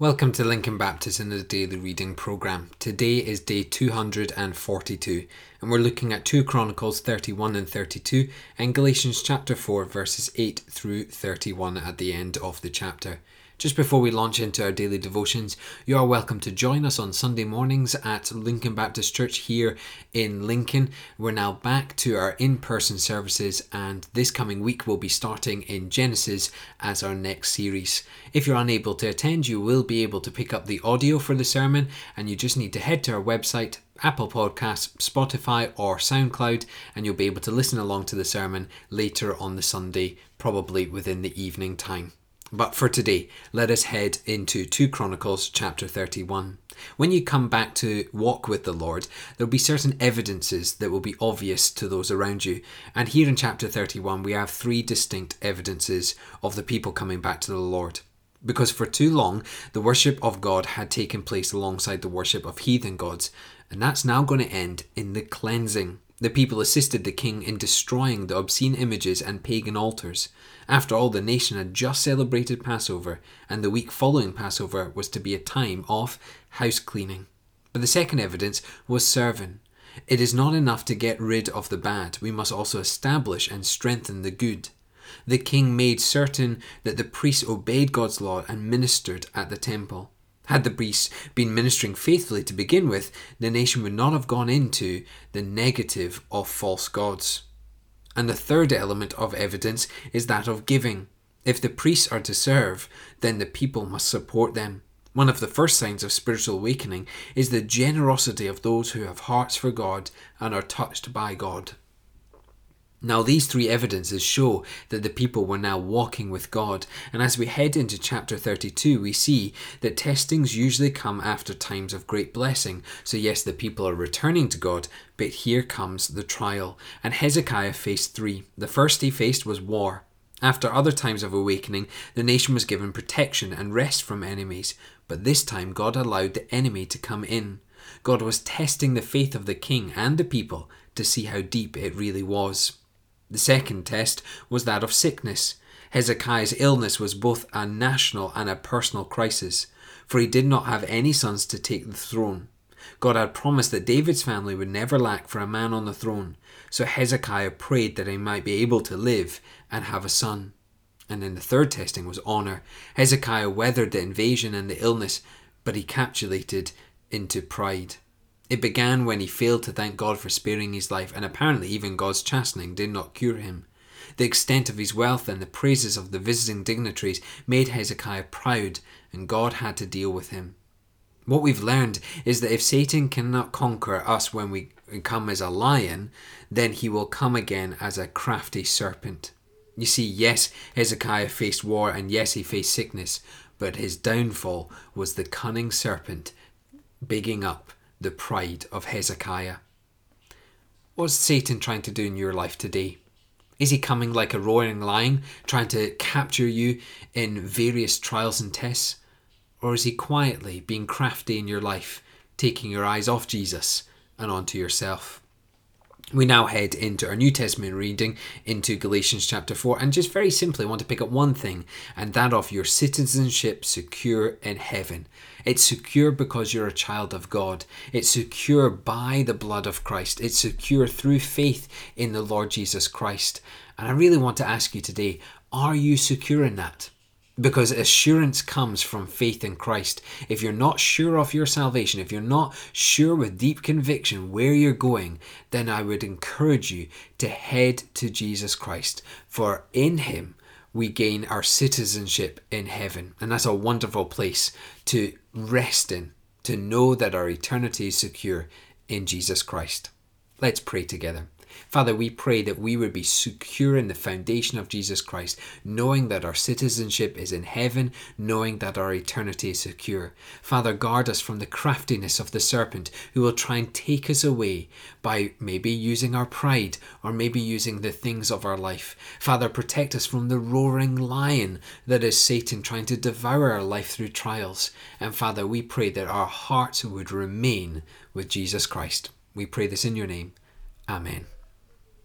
Welcome to Lincoln Baptist in the Daily Reading Programme. Today is day 242, and we're looking at 2 Chronicles 31 and 32 and Galatians chapter 4, verses 8 through 31 at the end of the chapter. Just before we launch into our daily devotions, you are welcome to join us on Sunday mornings at Lincoln Baptist Church here in Lincoln. We're now back to our in person services, and this coming week we'll be starting in Genesis as our next series. If you're unable to attend, you will be able to pick up the audio for the sermon, and you just need to head to our website Apple Podcasts, Spotify, or SoundCloud, and you'll be able to listen along to the sermon later on the Sunday, probably within the evening time. But for today, let us head into 2 Chronicles chapter 31. When you come back to walk with the Lord, there'll be certain evidences that will be obvious to those around you. And here in chapter 31, we have three distinct evidences of the people coming back to the Lord. Because for too long, the worship of God had taken place alongside the worship of heathen gods, and that's now going to end in the cleansing the people assisted the king in destroying the obscene images and pagan altars. After all, the nation had just celebrated Passover, and the week following Passover was to be a time of house cleaning. But the second evidence was serving. It is not enough to get rid of the bad, we must also establish and strengthen the good. The king made certain that the priests obeyed God's law and ministered at the temple. Had the priests been ministering faithfully to begin with, the nation would not have gone into the negative of false gods. And the third element of evidence is that of giving. If the priests are to serve, then the people must support them. One of the first signs of spiritual awakening is the generosity of those who have hearts for God and are touched by God. Now, these three evidences show that the people were now walking with God, and as we head into chapter 32, we see that testings usually come after times of great blessing. So, yes, the people are returning to God, but here comes the trial. And Hezekiah faced three. The first he faced was war. After other times of awakening, the nation was given protection and rest from enemies, but this time God allowed the enemy to come in. God was testing the faith of the king and the people to see how deep it really was. The second test was that of sickness. Hezekiah's illness was both a national and a personal crisis, for he did not have any sons to take the throne. God had promised that David's family would never lack for a man on the throne, so Hezekiah prayed that he might be able to live and have a son. And then the third testing was honour. Hezekiah weathered the invasion and the illness, but he capitulated into pride. It began when he failed to thank God for sparing his life, and apparently even God's chastening did not cure him. The extent of his wealth and the praises of the visiting dignitaries made Hezekiah proud, and God had to deal with him. What we've learned is that if Satan cannot conquer us when we come as a lion, then he will come again as a crafty serpent. You see, yes, Hezekiah faced war and yes, he faced sickness, but his downfall was the cunning serpent bigging up the pride of Hezekiah. What's Satan trying to do in your life today? Is he coming like a roaring lion, trying to capture you in various trials and tests? Or is he quietly being crafty in your life, taking your eyes off Jesus and onto yourself? We now head into our New Testament reading into Galatians chapter 4 and just very simply I want to pick up one thing and that of your citizenship secure in heaven. It's secure because you're a child of God. It's secure by the blood of Christ. It's secure through faith in the Lord Jesus Christ. And I really want to ask you today, are you secure in that? Because assurance comes from faith in Christ. If you're not sure of your salvation, if you're not sure with deep conviction where you're going, then I would encourage you to head to Jesus Christ. For in Him we gain our citizenship in heaven. And that's a wonderful place to rest in, to know that our eternity is secure in Jesus Christ. Let's pray together. Father, we pray that we would be secure in the foundation of Jesus Christ, knowing that our citizenship is in heaven, knowing that our eternity is secure. Father, guard us from the craftiness of the serpent who will try and take us away by maybe using our pride or maybe using the things of our life. Father, protect us from the roaring lion that is Satan trying to devour our life through trials. And Father, we pray that our hearts would remain with Jesus Christ. We pray this in your name. Amen.